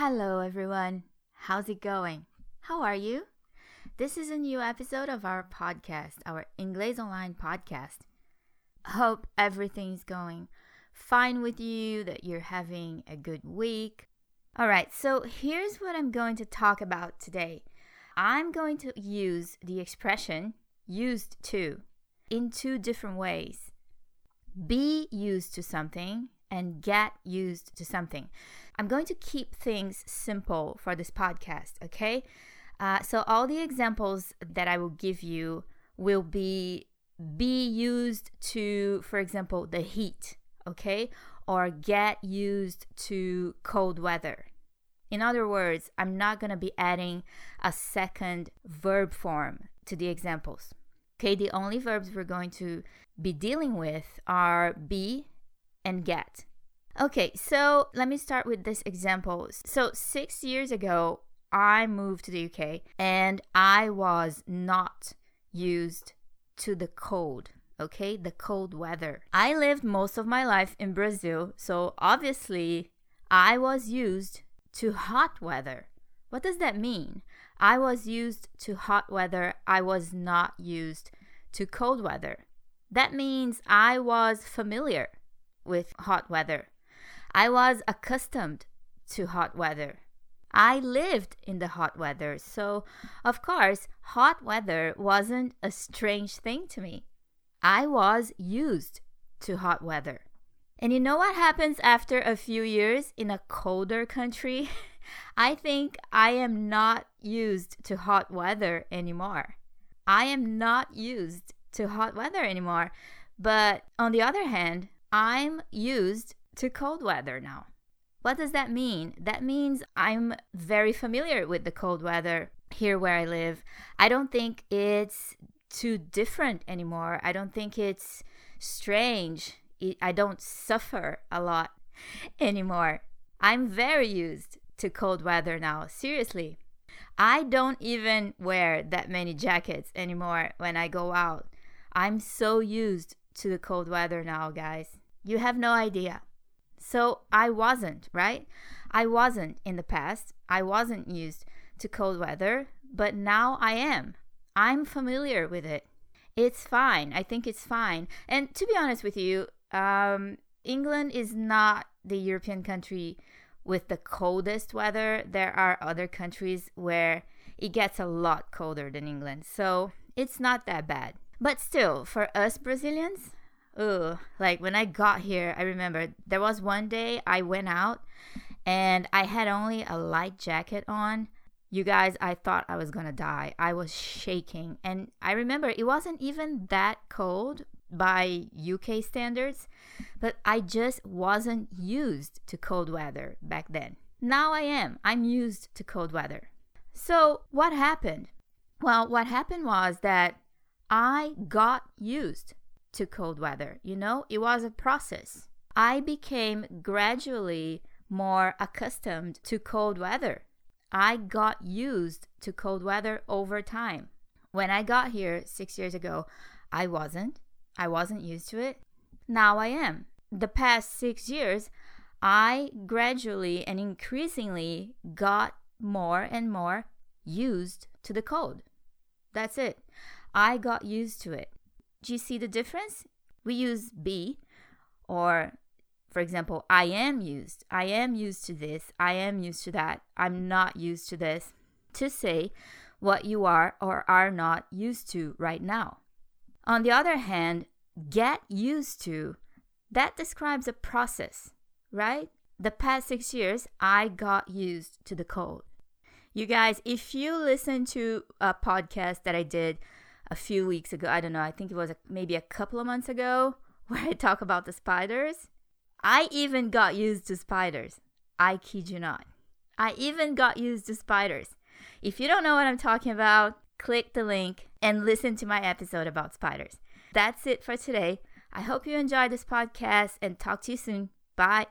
Hello, everyone. How's it going? How are you? This is a new episode of our podcast, our Inglês Online podcast. Hope everything's going fine with you, that you're having a good week. All right, so here's what I'm going to talk about today. I'm going to use the expression used to in two different ways be used to something and get used to something. I'm going to keep things simple for this podcast, okay? Uh, so, all the examples that I will give you will be be used to, for example, the heat, okay? Or get used to cold weather. In other words, I'm not going to be adding a second verb form to the examples. Okay, the only verbs we're going to be dealing with are be and get. Okay, so let me start with this example. So, six years ago, I moved to the UK and I was not used to the cold, okay? The cold weather. I lived most of my life in Brazil, so obviously I was used to hot weather. What does that mean? I was used to hot weather, I was not used to cold weather. That means I was familiar with hot weather. I was accustomed to hot weather. I lived in the hot weather, so of course, hot weather wasn't a strange thing to me. I was used to hot weather. And you know what happens after a few years in a colder country? I think I am not used to hot weather anymore. I am not used to hot weather anymore. But on the other hand, I'm used to cold weather now. What does that mean? That means I'm very familiar with the cold weather here where I live. I don't think it's too different anymore. I don't think it's strange. I don't suffer a lot anymore. I'm very used to cold weather now. Seriously. I don't even wear that many jackets anymore when I go out. I'm so used to the cold weather now, guys. You have no idea. So I wasn't, right? I wasn't in the past. I wasn't used to cold weather, but now I am. I'm familiar with it. It's fine. I think it's fine. And to be honest with you, um, England is not the European country with the coldest weather. There are other countries where it gets a lot colder than England. So it's not that bad. But still, for us Brazilians, ugh, like when I got here, I remember there was one day I went out and I had only a light jacket on. You guys, I thought I was gonna die. I was shaking. And I remember it wasn't even that cold by UK standards, but I just wasn't used to cold weather back then. Now I am. I'm used to cold weather. So, what happened? Well, what happened was that I got used to cold weather. You know, it was a process. I became gradually more accustomed to cold weather. I got used to cold weather over time. When I got here six years ago, I wasn't. I wasn't used to it. Now I am. The past six years, I gradually and increasingly got more and more used to the cold. That's it. I got used to it. Do you see the difference? We use be, or for example, I am used. I am used to this. I am used to that. I'm not used to this. To say what you are or are not used to right now. On the other hand, get used to, that describes a process, right? The past six years, I got used to the cold. You guys, if you listen to a podcast that I did a few weeks ago. I don't know. I think it was a, maybe a couple of months ago where I talk about the spiders. I even got used to spiders. I kid you not. I even got used to spiders. If you don't know what I'm talking about, click the link and listen to my episode about spiders. That's it for today. I hope you enjoyed this podcast and talk to you soon. Bye.